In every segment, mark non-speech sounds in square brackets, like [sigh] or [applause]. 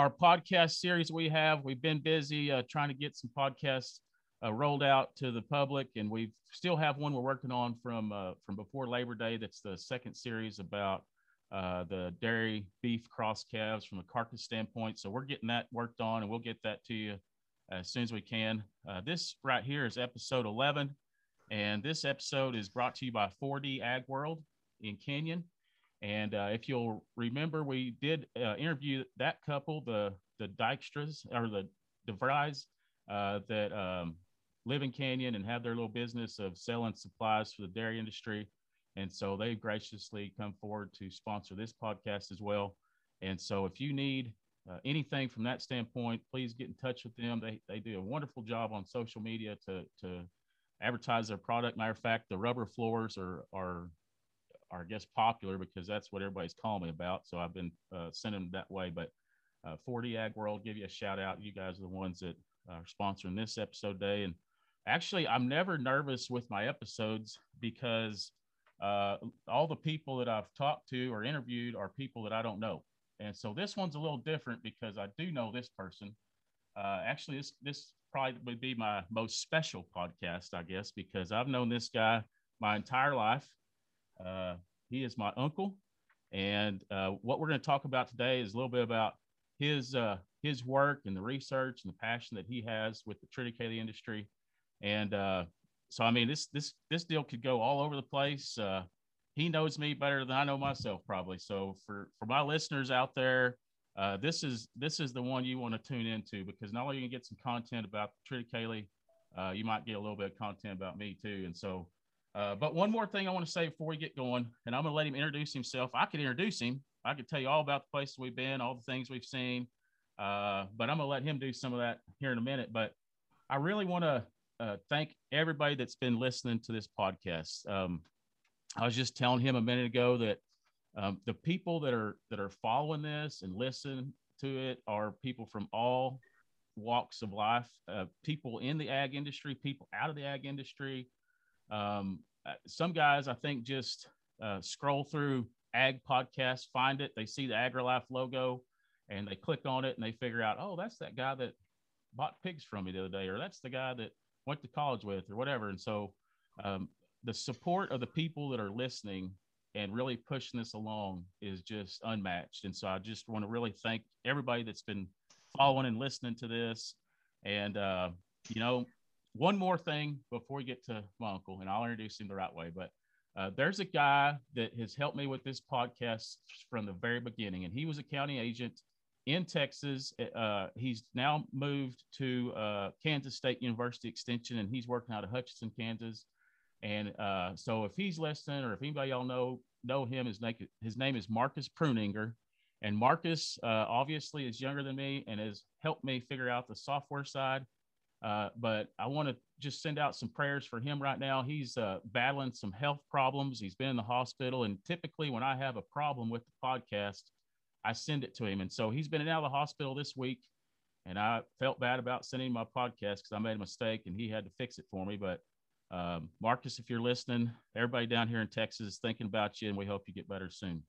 our podcast series we have. We've been busy uh, trying to get some podcasts uh, rolled out to the public, and we still have one we're working on from uh, from before Labor Day. That's the second series about uh, the dairy beef cross calves from a carcass standpoint. So we're getting that worked on, and we'll get that to you as soon as we can. Uh, this right here is episode 11, and this episode is brought to you by 4D Ag World in Canyon. And uh, if you'll remember, we did uh, interview that couple, the the Dykstras or the DeVries uh, that um, live in Canyon and have their little business of selling supplies for the dairy industry. And so they graciously come forward to sponsor this podcast as well. And so if you need uh, anything from that standpoint, please get in touch with them. They, they do a wonderful job on social media to, to advertise their product. Matter of fact, the rubber floors are, are I guess popular because that's what everybody's calling me about. So I've been uh, sending them that way. But uh, 4D Ag World, give you a shout out. You guys are the ones that are sponsoring this episode day. And actually, I'm never nervous with my episodes because uh, all the people that I've talked to or interviewed are people that I don't know. And so this one's a little different because I do know this person. Uh, actually, this this probably would be my most special podcast, I guess, because I've known this guy my entire life. Uh, he is my uncle, and uh, what we're going to talk about today is a little bit about his uh, his work and the research and the passion that he has with the triticale industry. And uh, so, I mean, this this this deal could go all over the place. Uh, he knows me better than I know myself, probably. So, for for my listeners out there, this is this is the one you want to tune into because not only you can get some content about triticale, you might get a little bit of content about me too. And so, uh, but one more thing I want to say before we get going, and I'm going to let him introduce himself. I could introduce him. I could tell you all about the places we've been, all the things we've seen. Uh, but I'm going to let him do some of that here in a minute. But I really want to uh, thank everybody that's been listening to this podcast. Um, I was just telling him a minute ago that um, the people that are that are following this and listen to it are people from all walks of life, uh, people in the ag industry, people out of the ag industry, um, uh, some guys, I think, just uh, scroll through ag podcasts, find it, they see the AgriLife logo, and they click on it and they figure out, oh, that's that guy that bought pigs from me the other day, or that's the guy that went to college with, or whatever. And so, um, the support of the people that are listening and really pushing this along is just unmatched. And so, I just want to really thank everybody that's been following and listening to this. And uh, you know, one more thing before we get to my uncle, and I'll introduce him the right way. But uh, there's a guy that has helped me with this podcast from the very beginning, and he was a county agent in Texas. Uh, he's now moved to uh, Kansas State University Extension, and he's working out of Hutchinson, Kansas. And uh, so, if he's listening, or if anybody y'all know know him, his name his name is Marcus Pruninger. And Marcus uh, obviously is younger than me and has helped me figure out the software side uh, but I want to just send out some prayers for him right now. He's uh, battling some health problems. He's been in the hospital. And typically, when I have a problem with the podcast, I send it to him. And so he's been out of the hospital this week. And I felt bad about sending my podcast because I made a mistake and he had to fix it for me. But um, Marcus, if you're listening, everybody down here in Texas is thinking about you and we hope you get better soon.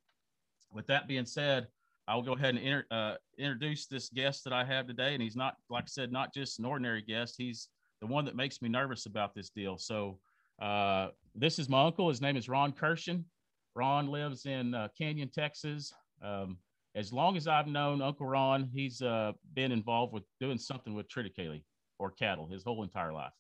With that being said, I'll go ahead and inter, uh, introduce this guest that I have today. And he's not, like I said, not just an ordinary guest. He's the one that makes me nervous about this deal. So uh, this is my uncle. His name is Ron Kershen. Ron lives in uh, Canyon, Texas. Um, as long as I've known Uncle Ron, he's uh, been involved with doing something with triticale or cattle his whole entire life.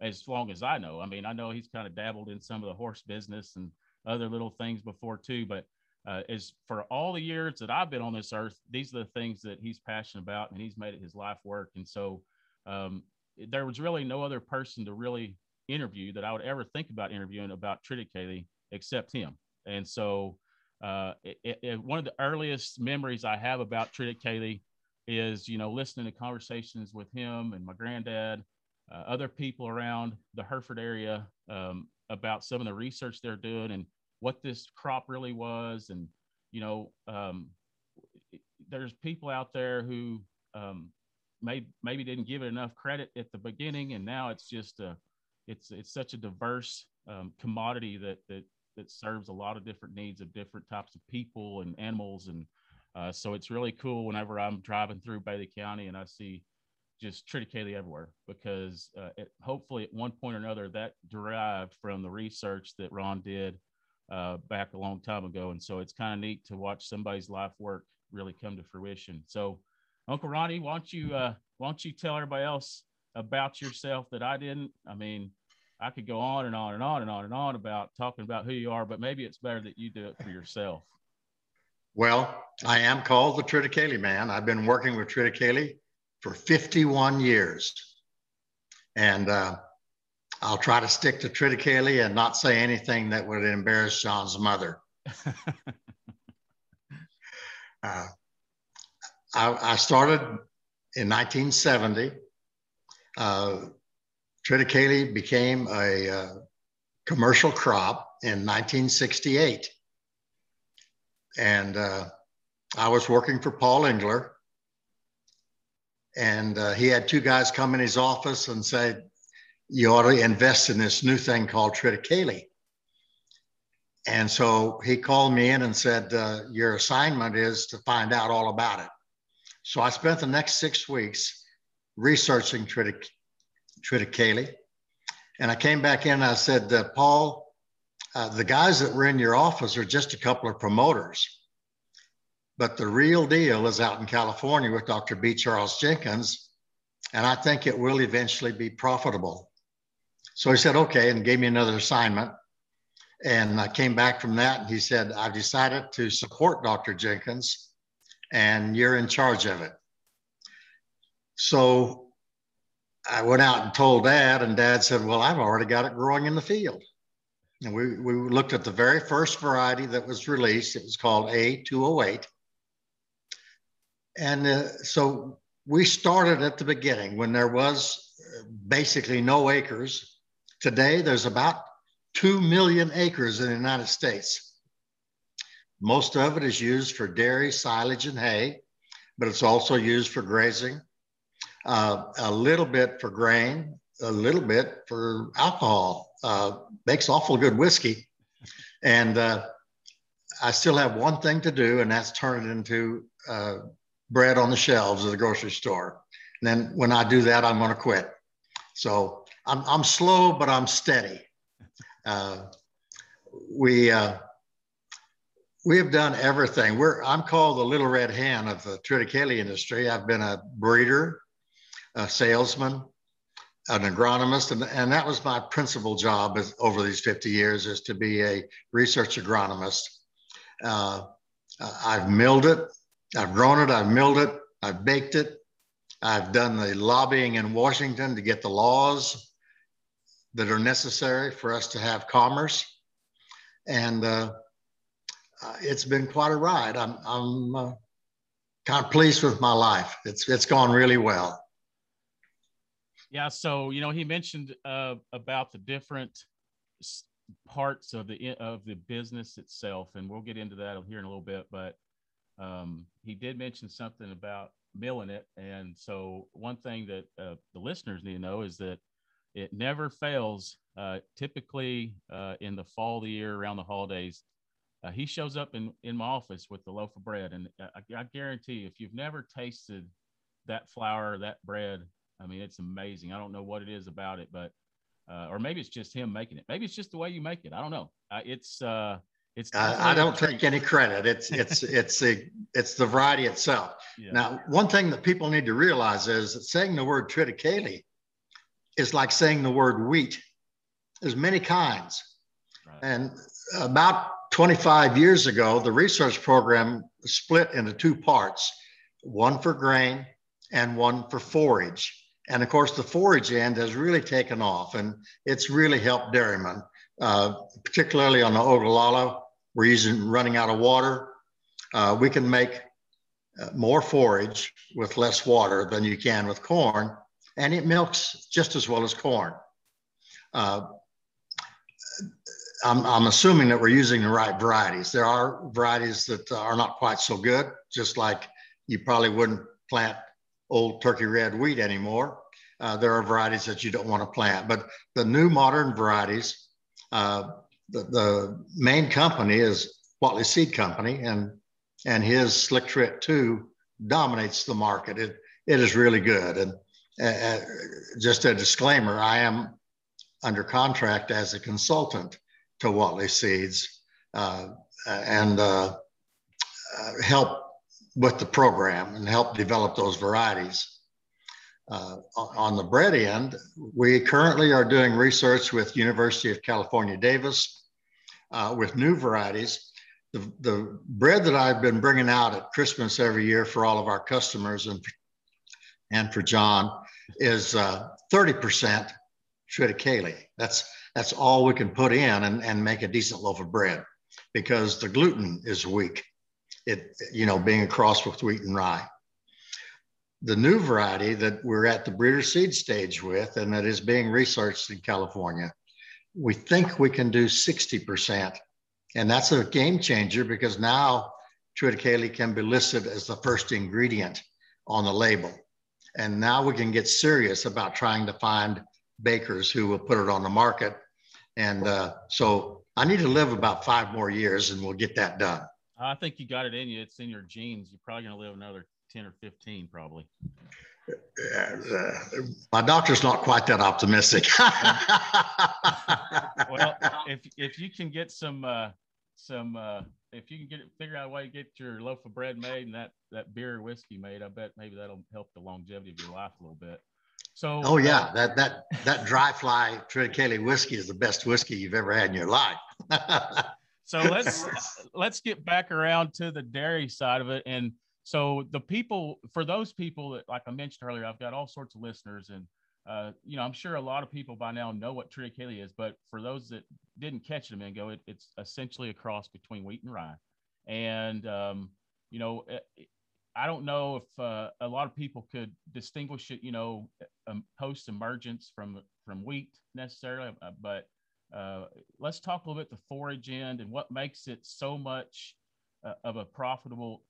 As long as I know, I mean, I know he's kind of dabbled in some of the horse business and other little things before too, but uh, is for all the years that I've been on this earth, these are the things that he's passionate about and he's made it his life work. And so um, there was really no other person to really interview that I would ever think about interviewing about triticale except him. And so uh, it, it, one of the earliest memories I have about triticale is, you know, listening to conversations with him and my granddad, uh, other people around the Hereford area um, about some of the research they're doing and what this crop really was. And you know um, there's people out there who um, may, maybe didn't give it enough credit at the beginning. And now it's just a it's it's such a diverse um, commodity that that that serves a lot of different needs of different types of people and animals. And Uh, so it's really cool whenever I'm driving through Bailey County and I see just triticale everywhere because uh, it, hopefully at one point or another that derived from the research that Ron did uh, back a long time ago. And so it's kind of neat to watch somebody's life work really come to fruition. So Uncle Ronnie, why don't you uh, why don't you tell everybody else about yourself that I didn't? I mean, I could go on and on and on and on and on about talking about who you are, but maybe it's better that you do it for yourself. Well, I am called the Triticale man. I've been working with Triticale for 51 years. And uh, I'll try to stick to Triticale and not say anything that would embarrass John's mother. [laughs] uh, I, I, started in 1970. Uh, Triticale became a uh, commercial crop in 1968. And uh, I was working for Paul Engler. And uh, he had two guys come in his office and say, You ought to invest in this new thing called Triticale. And so he called me in and said, uh, Your assignment is to find out all about it. So I spent the next six weeks researching Tritic- Triticale. And I came back in and I said, uh, Paul, uh, the guys that were in your office are just a couple of promoters. But the real deal is out in California with Dr. B. Charles Jenkins. And I think it will eventually be profitable. So he said, okay, and gave me another assignment. And I came back from that and he said, I've decided to support Dr. Jenkins and you're in charge of it. So I went out and told dad, and dad said, Well, I've already got it growing in the field. And we, we looked at the very first variety that was released. It was called A208. And uh, so we started at the beginning when there was uh, basically no acres. Today, there's about 2 million acres in the United States. Most of it is used for dairy, silage, and hay, but it's also used for grazing, uh, a little bit for grain, a little bit for alcohol. Uh, makes awful good whiskey. And uh, I still have one thing to do, and that's turn it into uh, bread on the shelves of the grocery store. And then when I do that, I'm going to quit. So I'm, I'm slow, but I'm steady. Uh, we uh, we have done everything. We're I'm called the little red hen of the triticale industry. I've been a breeder, a salesman, an agronomist, and, and that was my principal job as, over these 50 years is to be a research agronomist. Uh, I've milled it, I've grown it, I've milled it, I've baked it. I've done the lobbying in Washington to get the laws that are necessary for us to have commerce. And uh, it's been quite a ride. I'm, I'm uh, kind of pleased with my life. It's, it's gone really well. Yeah. So, you know, he mentioned uh, about the different parts of the of the business itself, and we'll get into that here in a little bit. But um, he did mention something about milling it. And so, one thing that uh, the listeners need to know is that it never fails. Uh, typically, uh, in the fall of the year, around the holidays, uh, he shows up in, in my office with the loaf of bread. And I, I guarantee you, if you've never tasted that flour, that bread, I mean, it's amazing. I don't know what it is about it, but, uh, or maybe it's just him making it. Maybe it's just the way you make it. I don't know. it's, it's I, I don't take any credit. It's it's [laughs] it's the it's the variety itself. Yeah. Now, one thing that people need to realize is that saying the word triticale is like saying the word wheat. There's many kinds, right. and about 25 years ago, the research program split into two parts: one for grain and one for forage. And of course, the forage end has really taken off, and it's really helped dairymen, uh, particularly on the Ogallala we're using running out of water. Uh, we can make uh, more forage with less water than you can with corn, and it milks just as well as corn. Uh, I'm, I'm, assuming that we're using the right varieties. There are varieties that are not quite so good, just like you probably wouldn't plant old turkey red wheat anymore. Uh, there are varieties that you don't want to plant, but the new modern varieties, uh, the, the main company is Whatley Seed Company, and and his Slick Trit 2 dominates the market. It, it is really good. And uh, uh, just a disclaimer I am under contract as a consultant to Whatley Seeds uh, and uh, uh, help with the program and help develop those varieties. Uh, on the bread end, we currently are doing research with University of California, Davis with new varieties the, the bread that I've been bringing out at Christmas every year for all of our customers and, and for John is uh, 30% triticale. That's, that's all we can put in and, and make a decent loaf of bread because the gluten is weak. It, you know, being a cross with wheat and rye. The new variety that we're at the breeder seed stage with and that is being researched in California, we think we can do 60% and that's a game changer because now triticale can be listed as the first ingredient on the label. And now we can get serious about trying to find bakers who will put it on the market. And uh, so I need to live about five more years and we'll get that done. I think you got it in you. It's in your genes. You're probably going to live another 10 or 15, probably. Uh, my doctor's not quite that optimistic. [laughs] well, if if you can get some uh, some uh, if you can get it figure out a way to get your loaf of bread made and that that beer or whiskey made, I bet maybe that'll help the longevity of your life a little bit. So oh yeah, uh, that that that dry fly Triticale whiskey is the best whiskey you've ever had in your life. [laughs] so let's let's get back around to the dairy side of it and so the people for those people that like i mentioned earlier i've got all sorts of listeners and uh, you know, I'm sure a lot of people by now know what triticale is, but for those that didn't catch it a minute ago, it, it's essentially a cross between wheat and rye. And, um, you know, it, eh, I don't know if uh, a lot of people could distinguish it, you know, um, post emergence from from wheat necessarily, uh, but uh, let's talk a little bit the forage end and what makes it so much uh, of a profitable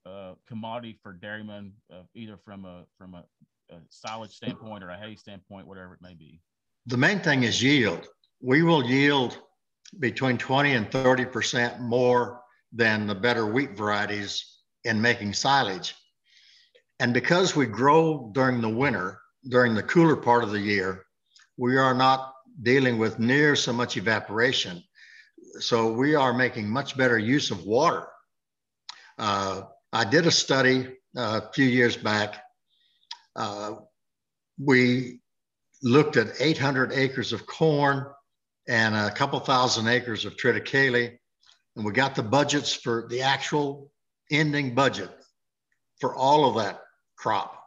commodity for dairymen, either from a from a a silage standpoint or a hay standpoint, whatever it may be? The main thing is yield. We will yield between 20 and 30% more than the better wheat varieties in making silage. And because we grow during the winter, during the cooler part of the year, we are not dealing with near so much evaporation. So we are making much better use of water. Uh, I did a study uh, a few years back Uh, we looked at 800 acres of corn and a couple thousand acres of triticale, and we got the budgets for the actual ending budget for all of that crop.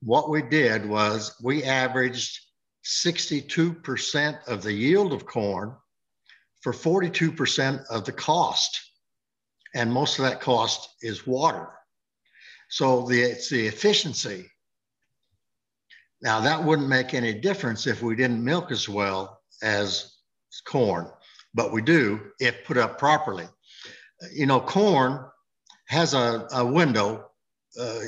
What we did was we averaged 62% of the yield of corn for 42% of the cost. And most of that cost is water. So the, it's the efficiency now, that wouldn't make any difference if we didn't milk as well as corn, but we do if put up properly. You know, corn has a, a window. Uh,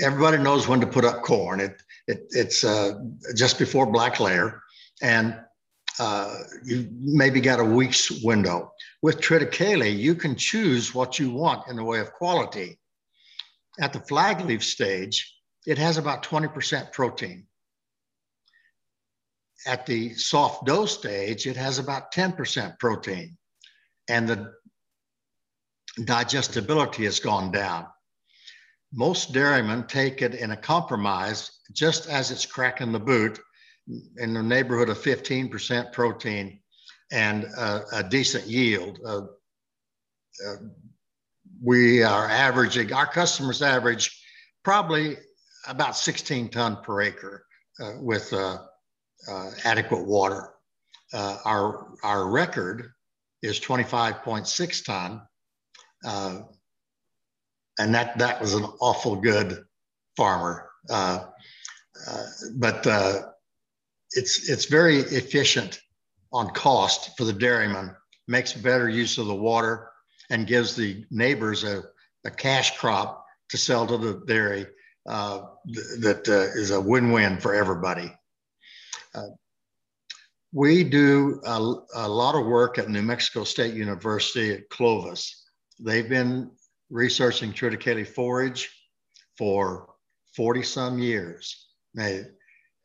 everybody knows when to put up corn. It, it it's uh, just before black layer, and uh, you maybe got a week's window. With triticale, you can choose what you want in the way of quality. At the flag leaf stage, it has about 20% protein. At the soft dough stage, it has about 10% protein, and the digestibility has gone down. Most dairymen take it in a compromise just as it's cracking the boot in the neighborhood of 15% protein and a, a decent yield. Uh, uh, we are averaging, our customers average probably about 16 ton per acre uh, with uh, adequate water. Uh, our, our record is 25.6 ton. Uh, and that, that was an awful good farmer. Uh, uh, but uh, it's, it's very efficient on cost for the dairyman, makes better use of the water and gives the neighbors a, a cash crop to sell to the dairy th- that is a win-win for everybody. We do a, a, lot of work at New Mexico State University at Clovis. They've been researching triticale forage for 40 some years. They,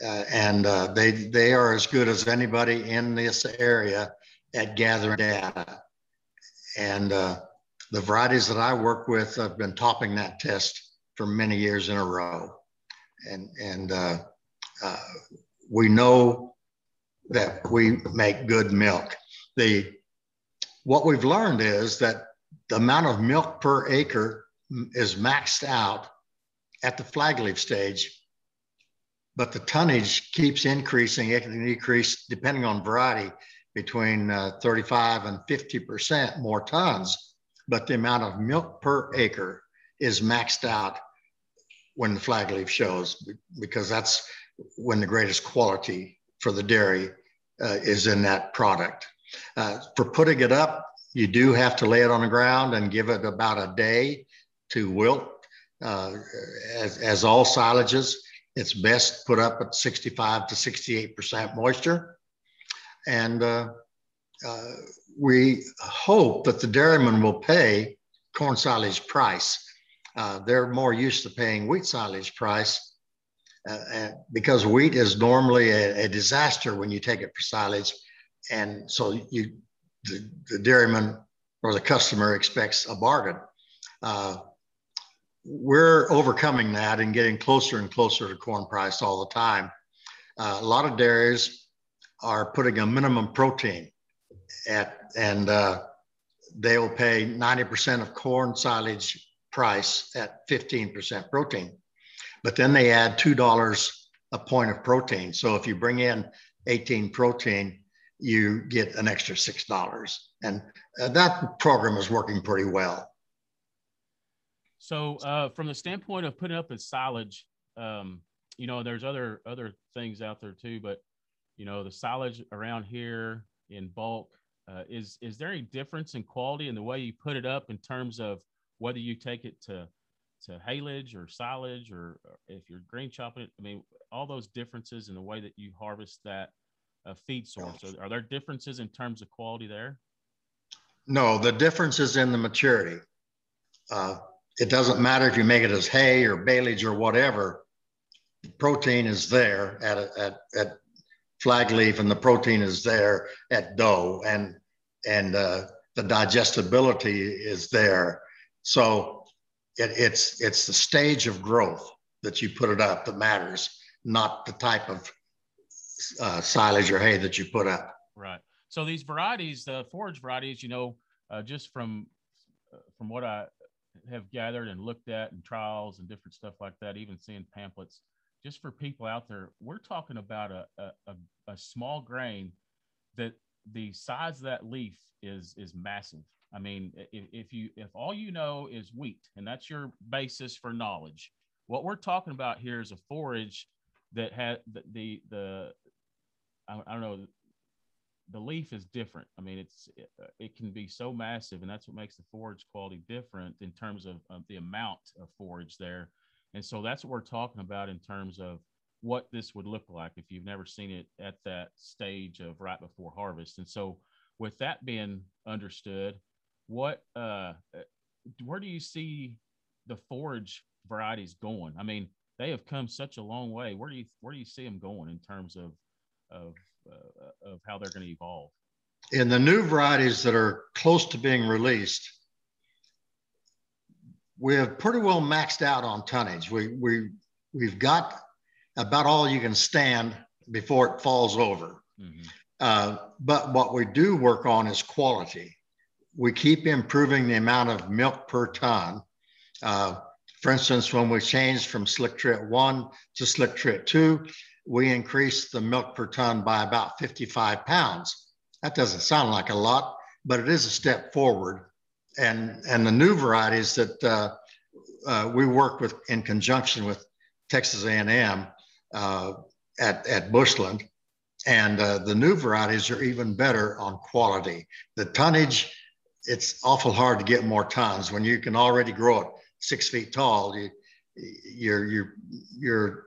uh, and uh, they, they are as good as anybody in this area at gathering data. And uh, the varieties that I work with have been topping that test for many years in a row. And, and uh, uh, we know that we make good milk. The, what we've learned is that the amount of milk per acre is maxed out at the flag leaf stage, but the tonnage keeps increasing. It can increase depending on variety between uh, 35 and 50% more tons, but the amount of milk per acre is maxed out when the flag leaf shows because that's when the greatest quality for the dairy uh, is in that product. Uh, for putting it up, you do have to lay it on the ground and give it about a day to wilt. Uh, as, as all silages, it's best put up at 65 to 68% moisture. And uh, uh, we hope that the dairyman will pay corn silage price. Uh, they're more used to paying wheat silage price because wheat is normally a, a, disaster when you take it for silage. And so you, the, the dairyman or the customer expects a bargain. Uh, we're overcoming that and getting closer and closer to corn price all the time. Uh, a lot of dairies are putting a minimum protein at, and uh, they will pay 90% of corn silage price at 15% protein. But then they add $2 a point of protein. So if you bring in 18 protein, you get an extra $6. And uh, that program is working pretty well. So uh, from the standpoint of putting up a silage, um, you know, there's other other things out there too, but you know, the silage around here in bulk, uh, is is there any difference in quality in the way you put it up in terms of whether you take it to to haylage or silage or, or if you're grain chopping it? I mean, all those differences in the way that you harvest that uh, feed source. Are, are there differences in terms of quality there? No, the difference is in the maturity. Uh, it doesn't matter if you make it as hay or baleage or whatever. Protein is there at at at flag leaf, and the protein is there at dough, and and uh, the digestibility is there. So it, it's it's the stage of growth that you put it up that matters, not the type of uh, silage or hay that you put up. Right. So these varieties, the forage varieties, you know, uh, just from uh, from what I have gathered and looked at and trials and different stuff like that, even seeing pamphlets, just for people out there, we're talking about a, a, a small grain that the size of that leaf is is massive. I mean, if, if you if all you know is wheat and that's your basis for knowledge, what we're talking about here is a forage that had the the, the I, I don't know the leaf is different. I mean, it's it, uh, it, can be so massive, and that's what makes the forage quality different in terms of, of, the amount of forage there. And so that's what we're talking about in terms of what this would look like if you've never seen it at that stage of right before harvest. And so, with that being understood, what uh, uh where do you see the forage varieties going? I mean, they have come such a long way. Where do you where do you see them going in terms of of uh, of how they're going to evolve. In the new varieties that are close to being released, we have pretty well maxed out on tonnage. We, we, we've got about all you can stand before it falls over. Mm-hmm. Uh, but what we do work on is quality. We keep improving the amount of milk per ton. Uh, for instance, when we changed from slick trit one to slick trit two, we increased the milk per ton by about 55 pounds. That doesn't sound like a lot, but it is a step forward. And, and the new varieties that uh, uh, we work with in conjunction with Texas A&M uh, at, at Bushland, and uh, the new varieties are even better on quality. The tonnage, it's awful hard to get more tons when you can already grow it six feet tall. You, you're you're you're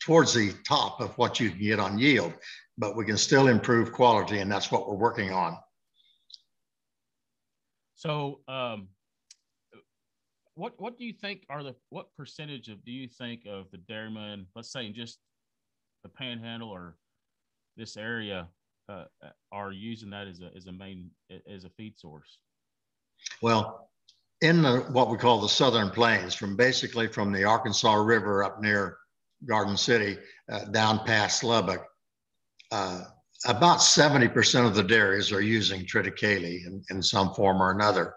towards the top of what you can get on yield, but we can still improve quality, and that's what we're working on. So, um, what what do you think are the what percentage of do you think of the dairymen, let's say just the Panhandle or this area, uh, are using that as a as a main as a feed source? Well, in the what we call the Southern Plains, from basically from the Arkansas River up near Garden City uh, down past Lubbock, uh, about 70% of the dairies are using triticale in, in some form or another.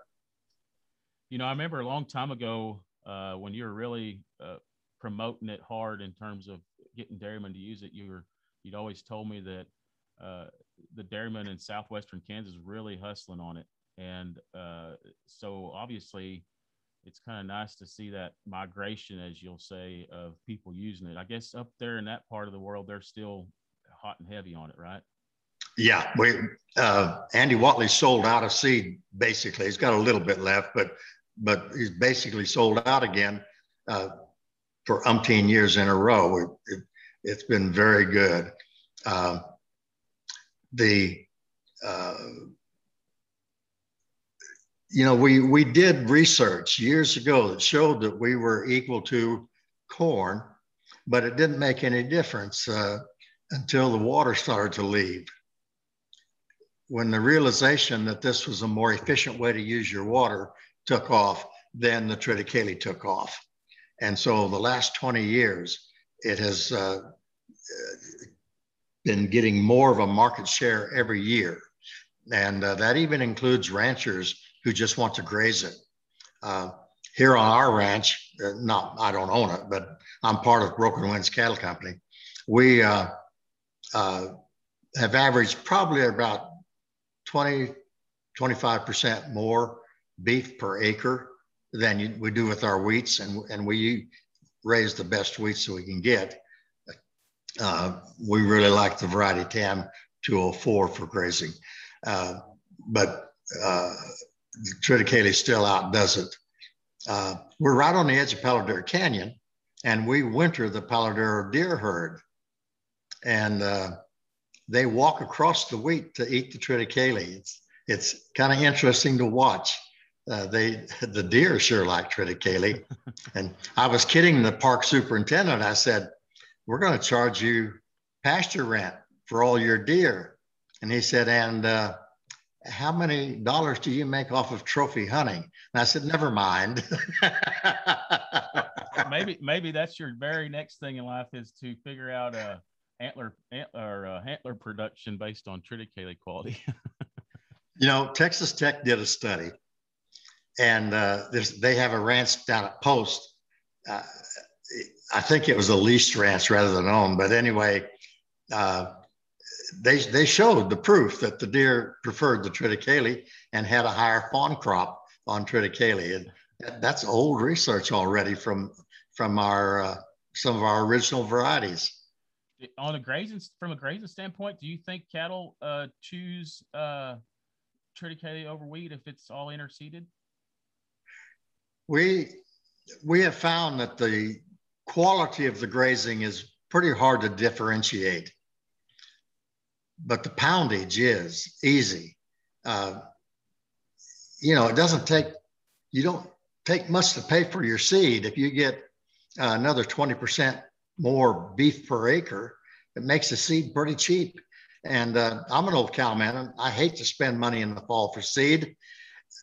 You know, I remember a long time ago uh, when you were really uh, promoting it hard in terms of getting dairymen to use it. You were you'd always told me that uh, the dairymen in southwestern Kansas really hustling on it, and uh, so obviously it's kind of nice to see that migration, as you'll say, of people using it. I guess up there in that part of the world, they're still hot and heavy on it, right? Yeah, we uh, Andy Watley sold out of seed basically. He's got a little bit left, but but he's basically sold out again uh, for umpteen years in a row. It, has it, been very good. Uh, the uh, you know we we did research years ago that showed that we were equal to corn, but it didn't make any difference uh, until the water started to leave when the realization that this was a more efficient way to use your water took off, then the triticale took off. And so the last 20 years, it has uh, been getting more of a market share every year. And uh, that even includes ranchers who just want to graze it. Uh, here on our ranch, uh, not I don't own it, but I'm part of Broken Winds Cattle Company. We uh, uh, have averaged probably about 20, 25% more beef per acre than you, we do with our wheats, and, and we raise the best wheats that we can get. Uh, we really like the variety TAM 204 for grazing, uh, but uh, triticale still outdoes it. Uh, we're right on the edge of Palo Canyon, and we winter the Palo deer herd. And uh, they walk across the wheat to eat the triticale. It's it's kind of interesting to watch. Uh, they [laughs] the deer sure like triticale, [laughs] and I was kidding the park superintendent. I said, "We're going to charge you pasture rent for all your deer," and he said, "And uh, how many dollars do you make off of trophy hunting?" And I said, "Never mind." [laughs] maybe maybe that's your very next thing in life is to figure out a uh, antler antler uh, antler production based on triticale quality. [laughs] you know, Texas Tech did a study, and uh, they have a ranch down at Post. Uh, I think it was a leased ranch rather than owned, but anyway, uh, they they showed the proof that the deer preferred the triticale and had a higher fawn crop on triticale, and that's old research already from from our uh, some of our original varieties on a grazing from a grazing standpoint, do you think cattle uh, choose uh, triticale over wheat if it's all interseeded? We we have found that the quality of the grazing is pretty hard to differentiate, but the poundage is easy. Uh, you know, it doesn't take you don't take much to pay for your seed if you get uh, another twenty percent more beef per acre, it makes the seed pretty cheap. And uh, I'm an old cowman, and I hate to spend money in the fall for seed,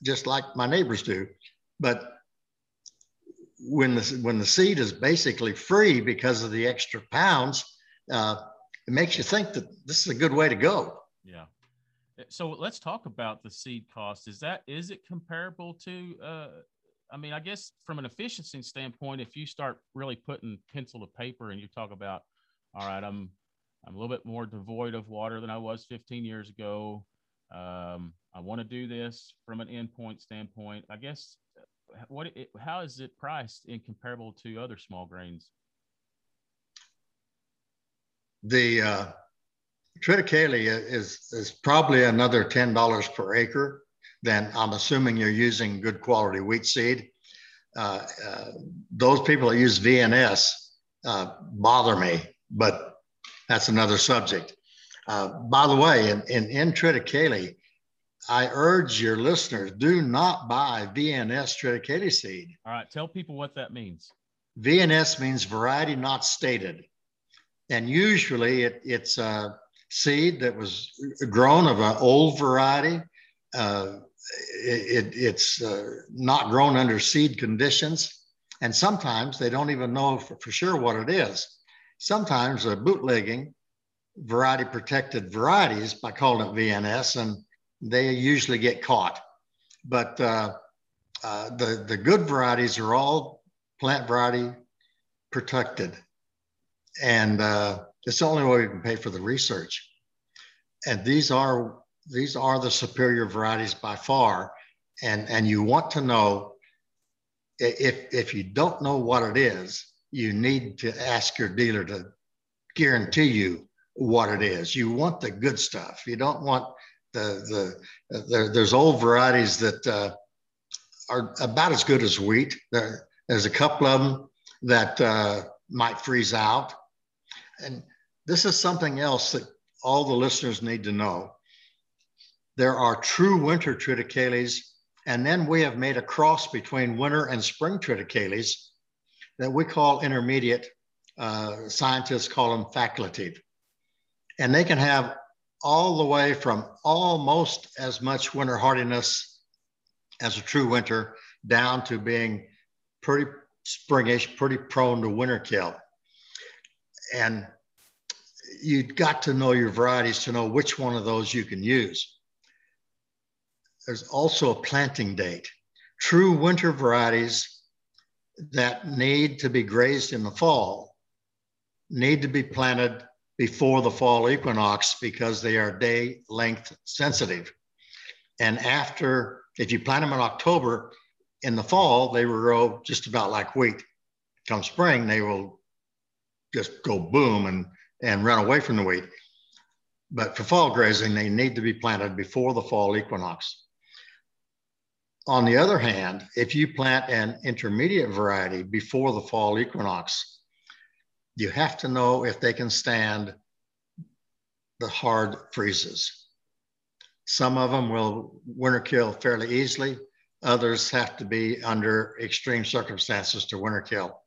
just like my neighbors do. But when the when the seed is basically free because of the extra pounds, uh, it makes you think that this is a good way to go. Yeah. So let's talk about the seed cost. Is that is it comparable to uh, I mean, I guess from an efficiency standpoint, if you start really putting pencil to paper and you talk about, all right, I'm I'm a little bit more devoid of water than I was 15 years ago. Um, I want to do this from an endpoint standpoint. I guess what it, how is it priced in comparable to other small grains? The uh, triticale is is probably another ten dollars per acre then I'm assuming you're using good quality wheat seed. Uh, uh, those people that use VNS uh, bother me, but that's another subject. Uh, by the way, in, in, in Triticale, I urge your listeners do not buy VNS triticale seed. All right, tell people what that means. VNS means variety not stated. And usually it, it's a seed that was grown of an old variety. Uh, it, it, it's uh, not grown under seed conditions. And sometimes they don't even know for, for sure what it is. Sometimes they're bootlegging variety protected varieties by calling it VNS, and they usually get caught. But uh, uh, the, the good varieties are all plant variety protected. And uh, it's the only way we can pay for the research. And these are these are the superior varieties by far. And, and you want to know if, if you don't know what it is, you need to ask your dealer to guarantee you what it is. You want the good stuff. You don't want the, the, the there's old varieties that uh, are about as good as wheat. There, there's a couple of them that uh, might freeze out. And this is something else that all the listeners need to know. There are true winter triticales, and then we have made a cross between winter and spring triticales that we call intermediate. Uh, scientists call them facultative. And they can have all the way from almost as much winter hardiness as a true winter down to being pretty springish, pretty prone to winter kill. And you've got to know your varieties to know which one of those you can use. There's also a planting date. True winter varieties that need to be grazed in the fall need to be planted before the fall equinox because they are day length sensitive. And after, if you plant them in October, in the fall, they will grow just about like wheat. Come spring, they will just go boom and, and run away from the wheat. But for fall grazing, they need to be planted before the fall equinox. On the other hand, if you plant an intermediate variety before the fall equinox, you have to know if they can stand the hard freezes. Some of them will winter kill fairly easily. Others have to be under extreme circumstances to winter kill.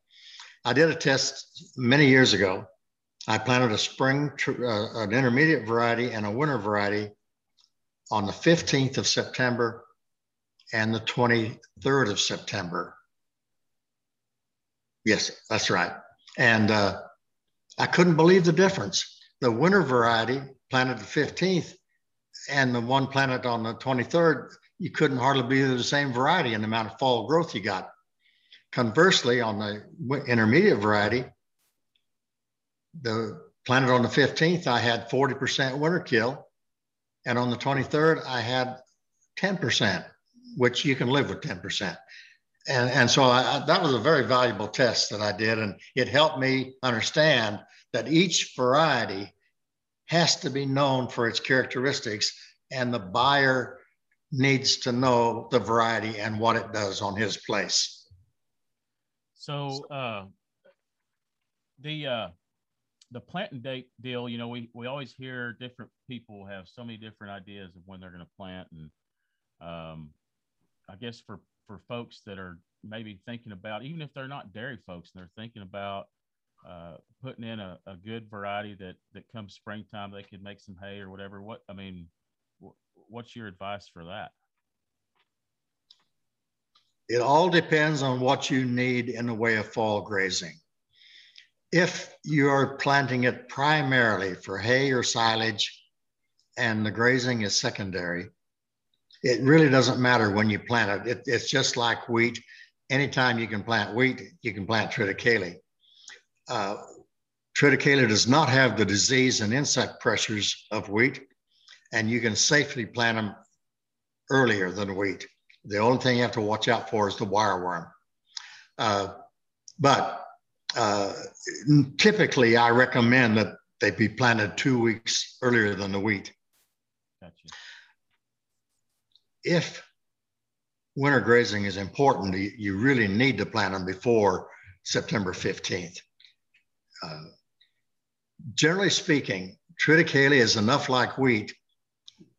I did a test many years ago. I planted a spring, uh, an intermediate variety and a winter variety on the 15th of September and the 23rd of September. Yes, that's right. And uh, I couldn't believe the difference. The winter variety planted the 15th and the one planted on the 23rd, you couldn't hardly be the same variety in the amount of fall growth you got. Conversely, on the intermediate variety, the planted on the 15th, I had 40% winter kill. And on the 23rd, I had 10%, which you can live with 10% and, and so I, that was a very valuable test that I did. And it helped me understand that each variety has to be known for its characteristics, and the buyer needs to know the variety and what it does on his place. So uh, the uh, the planting date deal, you know, we we always hear different people have so many different ideas of when they're going to plant, and um, I guess for for folks that are maybe thinking about, even if they're not dairy folks, and they're thinking about uh, putting in a, a good variety that that comes springtime, they could make some hay or whatever. What I mean, what's your advice for that? It all depends on what you need in the way of fall grazing. If you're planting it primarily for hay or silage and the grazing is secondary, it really doesn't matter when you plant it. it it's just like wheat. Anytime you can plant wheat, you can plant triticale. Uh, triticale does not have the disease and insect pressures of wheat, and you can safely plant them earlier than wheat. The only thing you have to watch out for is the wireworm. Uh, but uh, typically, I recommend that they be planted two weeks earlier than the wheat. Gotcha if winter grazing is important, you really need to plant them before September 15th. Uh, generally speaking, triticale is enough like wheat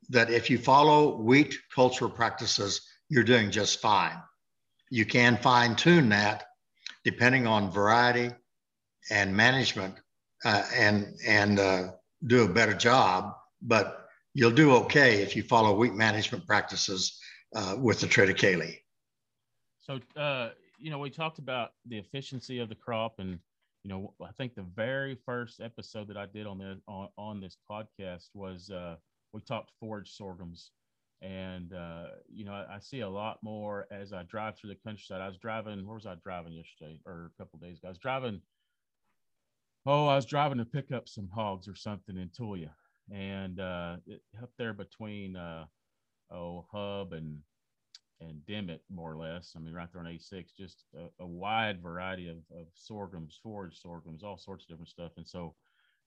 that if you follow wheat culture practices, you're doing just fine. You can fine tune that depending on variety and management uh, and, and uh, do a better job, but you'll do okay if you follow wheat management practices uh, with the triticale. So, uh, you know, we talked about the efficiency of the crop and you know, I think the very first episode that I did on the on, on this podcast was uh, we talked forage sorghums, and uh, you know, I, I, see a lot more as I drive through the countryside. I was driving. Where was I driving yesterday or a couple days ago? I was driving. Oh, I was driving to pick up some hogs or something in Tulia, and uh, up there between uh, oh Hub and and Dimmitt, more or less. I mean, right there on A6, just a, a wide variety of, of, sorghums, forage sorghums, all sorts of different stuff. And so,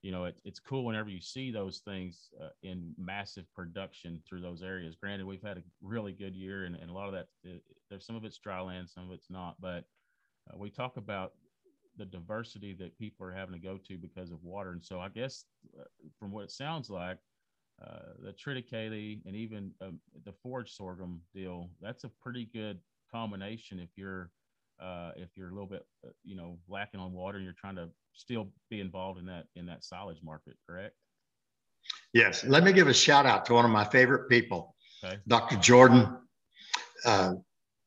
you know, it, it's cool whenever you see those things uh, in massive production through those areas. Granted, we've had a really good year, and, and a lot of that, it, there's some of it's dry land, some of it's not. But uh, we talk about the diversity that people are having to go to because of water. And so, I guess uh, from what it sounds like, uh, the triticale and even um, the forage sorghum deal, that's a pretty good combination if you're uh, if you're a little bit uh, you know lacking on water and you're trying to still be involved in that in that silage market, correct? Yes. Let me give a shout out to one of my favorite people, okay. Dr. Jourdan. Uh,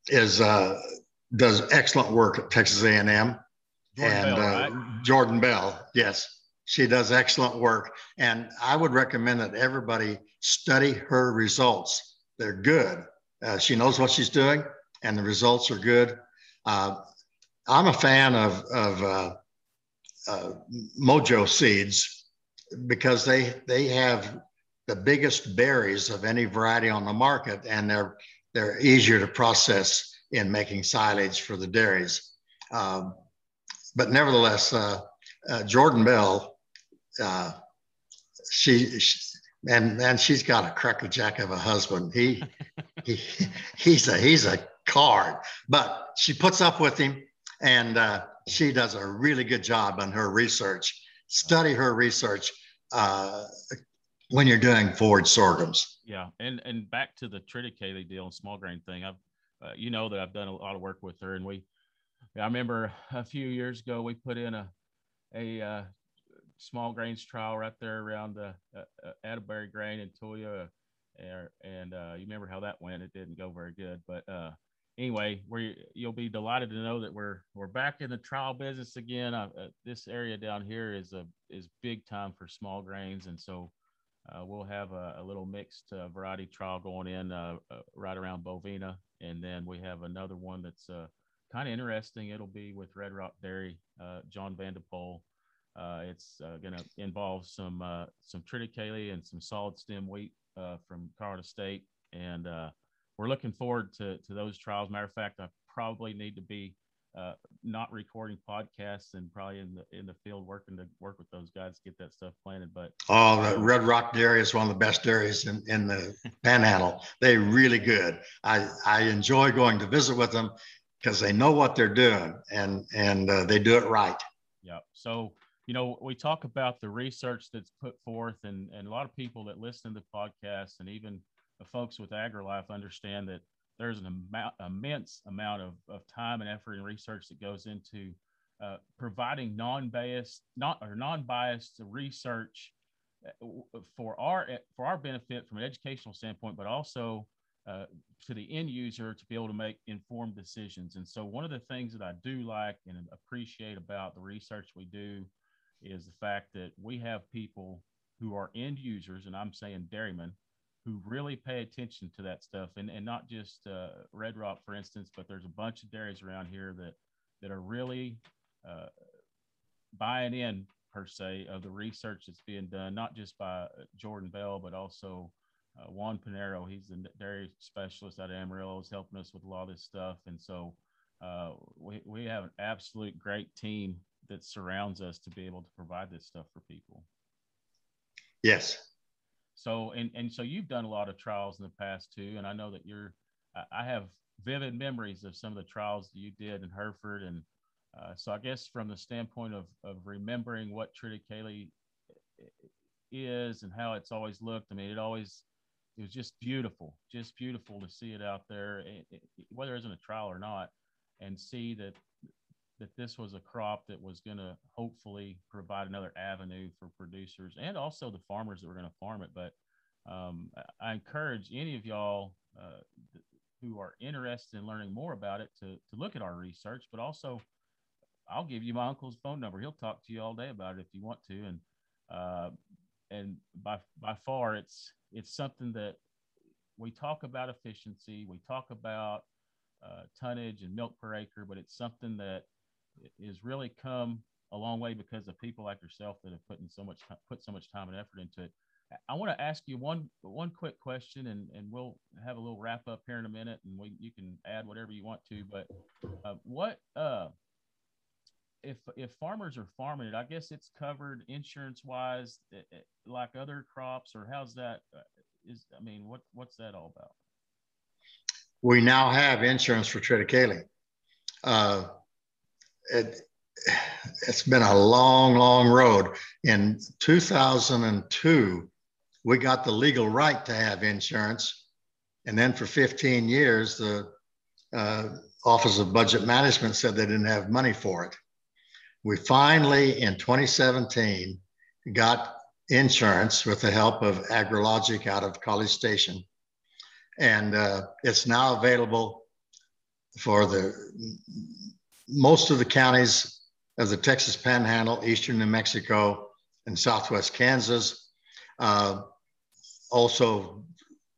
is uh, does excellent work at Texas A&M, Jourdan and Bell, right? Jourdan Bell, yes she does excellent work. And I would recommend that everybody study her results. They're good. Uh, she knows what she's doing, and the results are good. Uh, I'm a fan of, of uh, uh Mojo seeds because they they have the biggest berries of any variety on the market, and they're they're easier to process in making silage for the dairies. Um, but nevertheless, uh, uh, Jourdan Bell uh, she, she and and she's got a crackerjack of a husband. He he he's a he's a card, but she puts up with him, and uh, she does a really good job on her research. Study her research uh, when you're doing forage sorghums. Yeah, and and back to the triticale deal and small grain thing. I've uh, you know that I've done a lot of work with her, and we. I remember [laughs] a few years ago we put in a a uh, small grains trial right there around the uh, uh, Attebury grain in Tulia. And, uh, you remember how that went? It didn't go very good. But uh, anyway, we you'll be delighted to know that we're we're back in the trial business again. This area down here is a is big time for small grains, and so we'll have a, a little mixed variety trial going in right around Bovina, and then we have another one that's kind of interesting. It'll be with Red Rock Dairy, John Vandepol. Uh, it's uh, going to involve some uh, some triticale and some solid stem wheat uh, from Colorado State, and uh, we're looking forward to to those trials. Matter of fact, I probably need to be uh, not recording podcasts and probably in the in the field working to work with those guys to get that stuff planted. But oh, the Red Rock Dairy is one of the best dairies in, in the [laughs] Panhandle. They're really good. I I enjoy going to visit with them because they know what they're doing and and they do it right. Yeah. So you know, we talk about the research that's put forth, and, and a lot of people that listen to the podcast and even the folks with AgriLife understand that there's an amount, immense amount of, of time and effort and research that goes into uh, providing non-biased, not or non-biased research uh, for our for our benefit from an educational standpoint, but also uh, to the end user to be able to make informed decisions. And so, one of the things that I do like and appreciate about the research we do is the fact that we have people who are end users, and I'm saying dairymen, who really pay attention to that stuff, and and not just uh, Red Rock, for instance, but there's a bunch of dairies around here that that are really uh, buying in per se of the research that's being done, not just by uh, Jourdan Bell, but also uh, Juan Piñeiro. He's the dairy specialist out of Amarillo, is helping us with a lot of this stuff, and so uh, we we have an absolute great team that surrounds us to be able to provide this stuff for people. Yes. So and and so you've done a lot of trials in the past too, and I know that you're. I have vivid memories of some of the trials that you did in Hereford, and uh, so I guess from the standpoint of of remembering what triticale is and how it's always looked. I mean, it always it was just beautiful, just beautiful to see it out there, it, it, whether it's in a trial or not, and see that that this was a crop that was going to hopefully provide another avenue for producers and also the farmers that were going to farm it. But um, I encourage any of y'all uh, who are interested in learning more about it to, to look at our research, but also I'll give you my uncle's phone number. He'll talk to you all day about it if you want to. And, uh, and by, by far it's, it's something that we talk about efficiency. We talk about uh, tonnage and milk per acre, but it's something that is really come a long way because of people like yourself that have put in so much put so much time and effort into it. I want to ask you one one quick question, and, and we'll have a little wrap up here in a minute, and we you can add whatever you want to. But uh, what uh, if if farmers are farming it? I guess it's covered insurance wise, eh, eh, like other crops, or how's that? Uh, I mean, what what's that all about? We now have insurance for triticale. Uh, it, it's been a long, long road. In 2002, we got the legal right to have insurance. And then for 15 years, the uh, Office of Budget Management said they didn't have money for it. We finally, in 2017, got insurance with the help of AgriLogic out of College Station. And uh, it's now available for the most of the counties of the Texas Panhandle, eastern New Mexico, and southwest Kansas. Uh, also,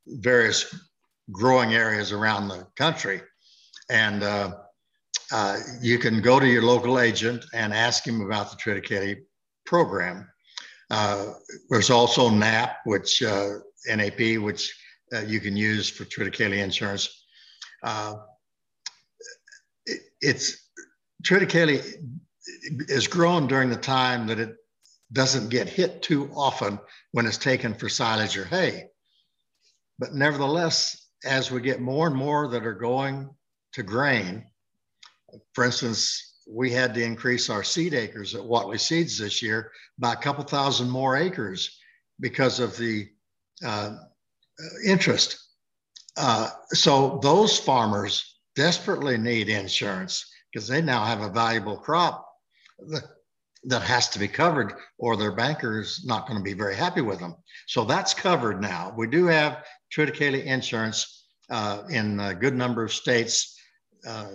various growing areas around the country. And uh, uh, you can go to your local agent and ask him about the Triticale program. Uh, there's also NAP, which uh, NAP, which uh, you can use for Triticale insurance. It, it's triticale is grown during the time that it doesn't get hit too often when it's taken for silage or hay. But nevertheless, as we get more and more that are going to grain, for instance, we had to increase our seed acres at Watley Seeds this year by a couple thousand more acres because of the uh, interest. Uh, so those farmers desperately need insurance because they now have a valuable crop that, has to be covered or their banker is not going to be very happy with them. So that's covered now. We do have triticale insurance uh, in a good number of states, uh,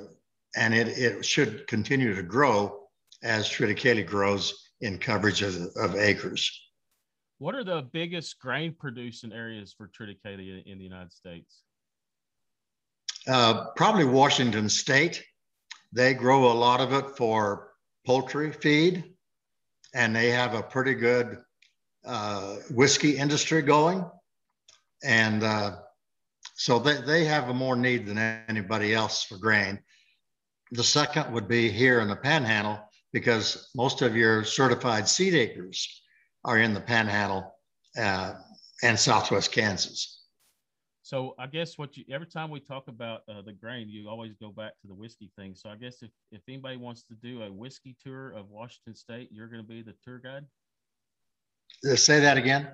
and it, it should continue to grow as triticale grows in coverage of, of acres. What are the biggest grain producing areas for triticale in the United States? Uh, probably Washington State. They grow a lot of it for poultry feed, and they have a pretty good uh, whiskey industry going. And uh, so they, they have a more need than anybody else for grain. The second would be here in the panhandle because most of your certified seed acres are in the panhandle uh, and southwest Kansas. So I guess what you every time we talk about uh, the grain, you always go back to the whiskey thing. So I guess if if anybody wants to do a whiskey tour of Washington State, you're going to be the tour guide. Uh, say that again.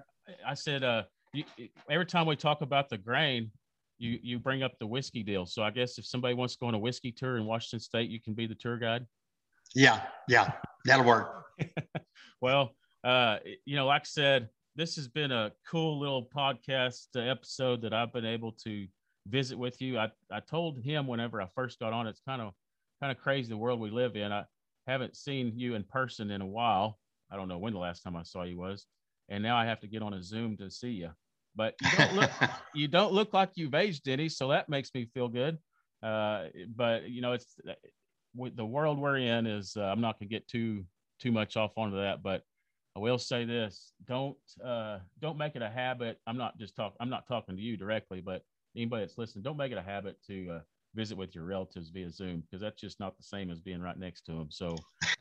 I said uh, you, every time we talk about the grain, you you bring up the whiskey deal. So I guess if somebody wants to go on a whiskey tour in Washington State, you can be the tour guide. Yeah, yeah, that'll work. [laughs] well, uh, you know, like I said, this has been a cool little podcast episode that I've been able to visit with you. I, I told him whenever I first got on, it's kind of kind of crazy the world we live in. I haven't seen you in person in a while. I don't know when the last time I saw you was, and now I have to get on a Zoom to see you. But you don't look [laughs] you don't look like you've aged any, so that makes me feel good. Uh, but you know, it's the world we're in is. Uh, I'm not gonna get too too much off onto that, but I will say this: don't uh, don't make it a habit. I'm not just talking. I'm not talking to you directly, but anybody that's listening, don't make it a habit to uh, visit with your relatives via Zoom because that's just not the same as being right next to them. So,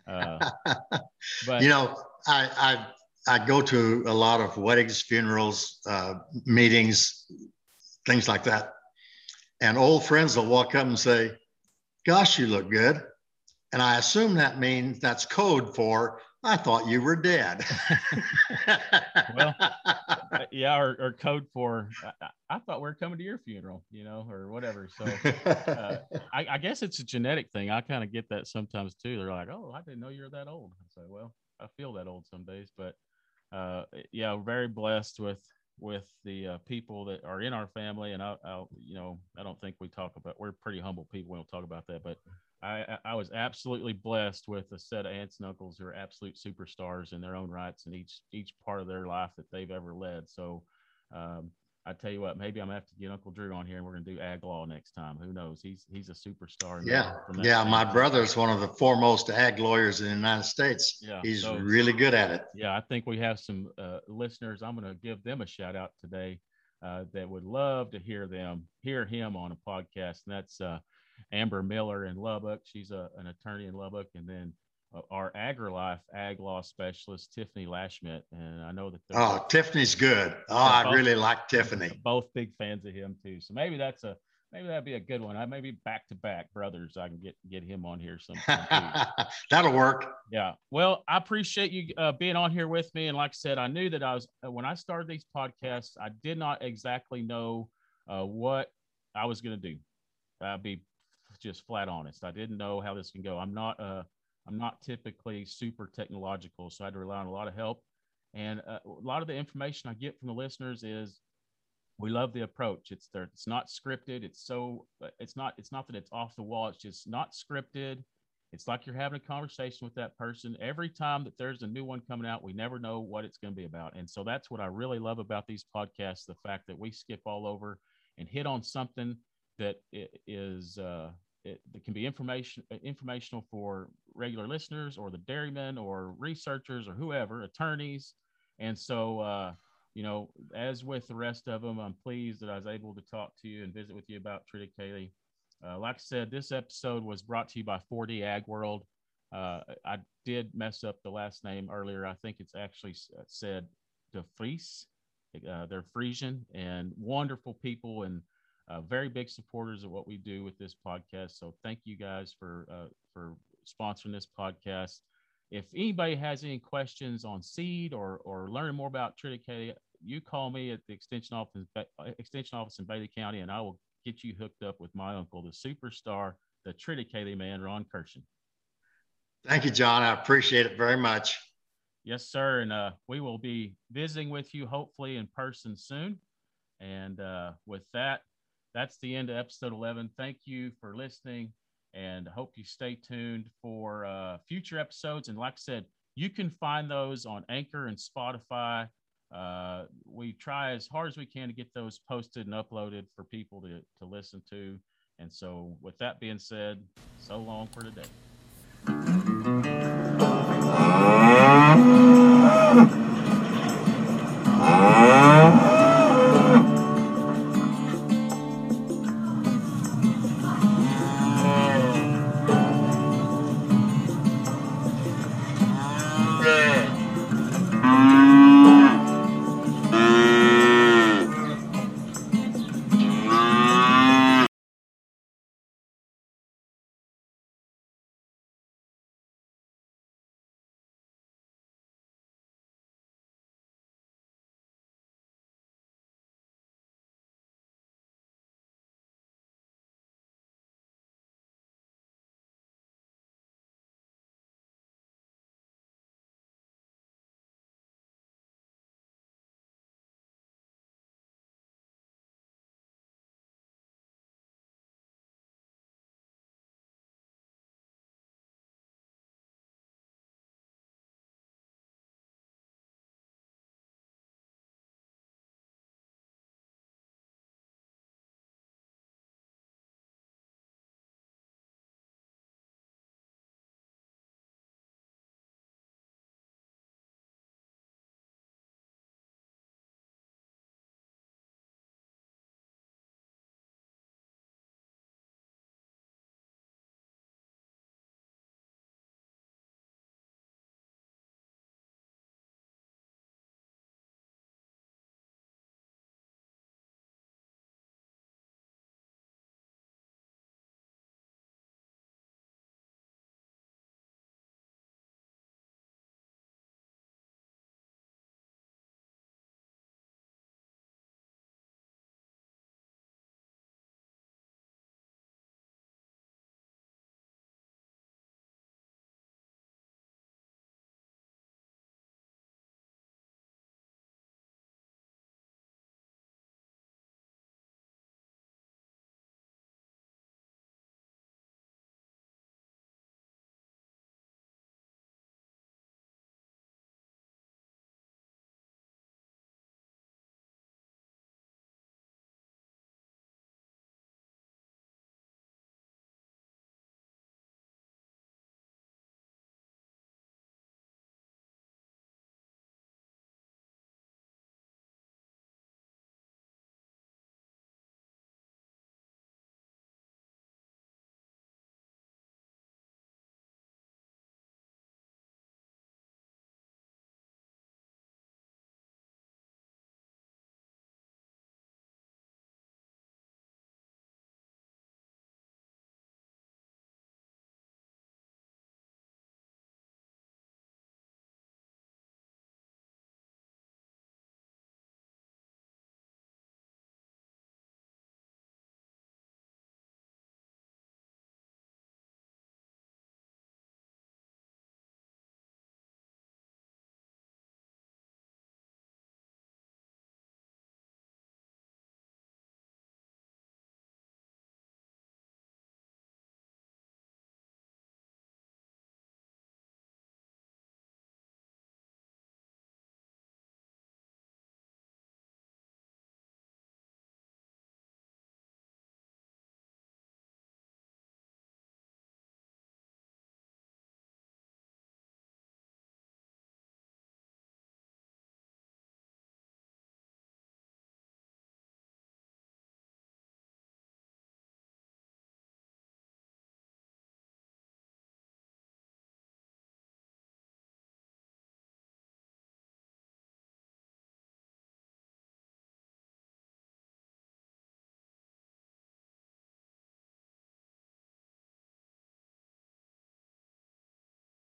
uh, [laughs] but you know, I I go to a lot of weddings, funerals, uh, meetings, things like that, and old friends will walk up and say, "Gosh, you look good," and I assume that means that's code for I thought you were dead. [laughs] well, uh, yeah, or, or, code for I, I, thought we are coming to your funeral, you know, or whatever. So uh, I, I, guess it's a genetic thing. I kind of get that sometimes too. They're like, "Oh, I didn't know you were that old." I say, "Well, I feel that old some days," but uh, yeah, very blessed with with the uh, people that are in our family, and I, I, you know, I don't think we talk about. We're pretty humble people. We don't talk about that, but I, I was absolutely blessed with a set of aunts and uncles who are absolute superstars in their own rights in each each part of their life that they've ever led. So um, I tell you what, maybe I'm gonna have to get Uncle Drew on here and we're gonna do ag law next time. Who knows? He's he's a superstar. Yeah, yeah. My brother is one of the foremost ag lawyers in the United States. Yeah, he's so, really good at it. Yeah, I think we have some uh, listeners. I'm gonna give them a shout out today uh, that would love to hear them hear him on a podcast, and that's. Uh, Amber Miller in Lubbock. She's a, an attorney in Lubbock. And then uh, our AgriLife ag law specialist, Tiffany Lashmet. And I know that. Oh, both, Tiffany's good. [laughs] Oh, I both, really like Tiffany. [laughs] Both big fans of him too. So maybe that's a, maybe that'd be a good one. I maybe back to back brothers. I can get get him on here sometime. [laughs] That'll work. Yeah. Well, I appreciate you uh, being on here with me. And like I said, I knew that I was uh, when I started these podcasts, I did not exactly know uh, what I was going to do. I'll be just flat honest. I didn't know how this can go. I'm not uh I'm not typically super technological, so I had to rely on a lot of help. And uh, a lot of the information I get from the listeners is we love the approach. It's there. It's not scripted. It's so. It's not. It's not that it's off the wall. It's just not scripted. It's like you're having a conversation with that person. Every time that there's a new one coming out, we never know what it's going to be about. And so that's what I really love about these podcasts: the fact that we skip all over and hit on something that is uh, it, it can be information uh, informational for regular listeners or the dairymen or researchers or whoever, attorneys. And so, uh, you know, as with the rest of them, I'm pleased that I was able to talk to you and visit with you about triticale. Uh, like I said, this episode was brought to you by 4D Ag World. Uh, I did mess up the last name earlier. I think it's actually uh, said De Vries. Uh, they're Frisian and wonderful people and uh, very big supporters of what we do with this podcast. So thank you guys for uh, for sponsoring this podcast. If anybody has any questions on seed or or learning more about triticale, you call me at the extension office extension office in Bailey County, and I will get you hooked up with my uncle, the superstar, the triticale man, Ron Kershen. Thank you, John. I appreciate it very much. Yes, sir. And uh, we will be visiting with you hopefully in person soon. And uh, with that, that's the end of episode 11. Thank you for listening and hope you stay tuned for uh, future episodes. And like I said, you can find those on Anchor and Spotify. Uh, we try as hard as we can to get those posted and uploaded for people to, to listen to. And so, with that being said, so long for today.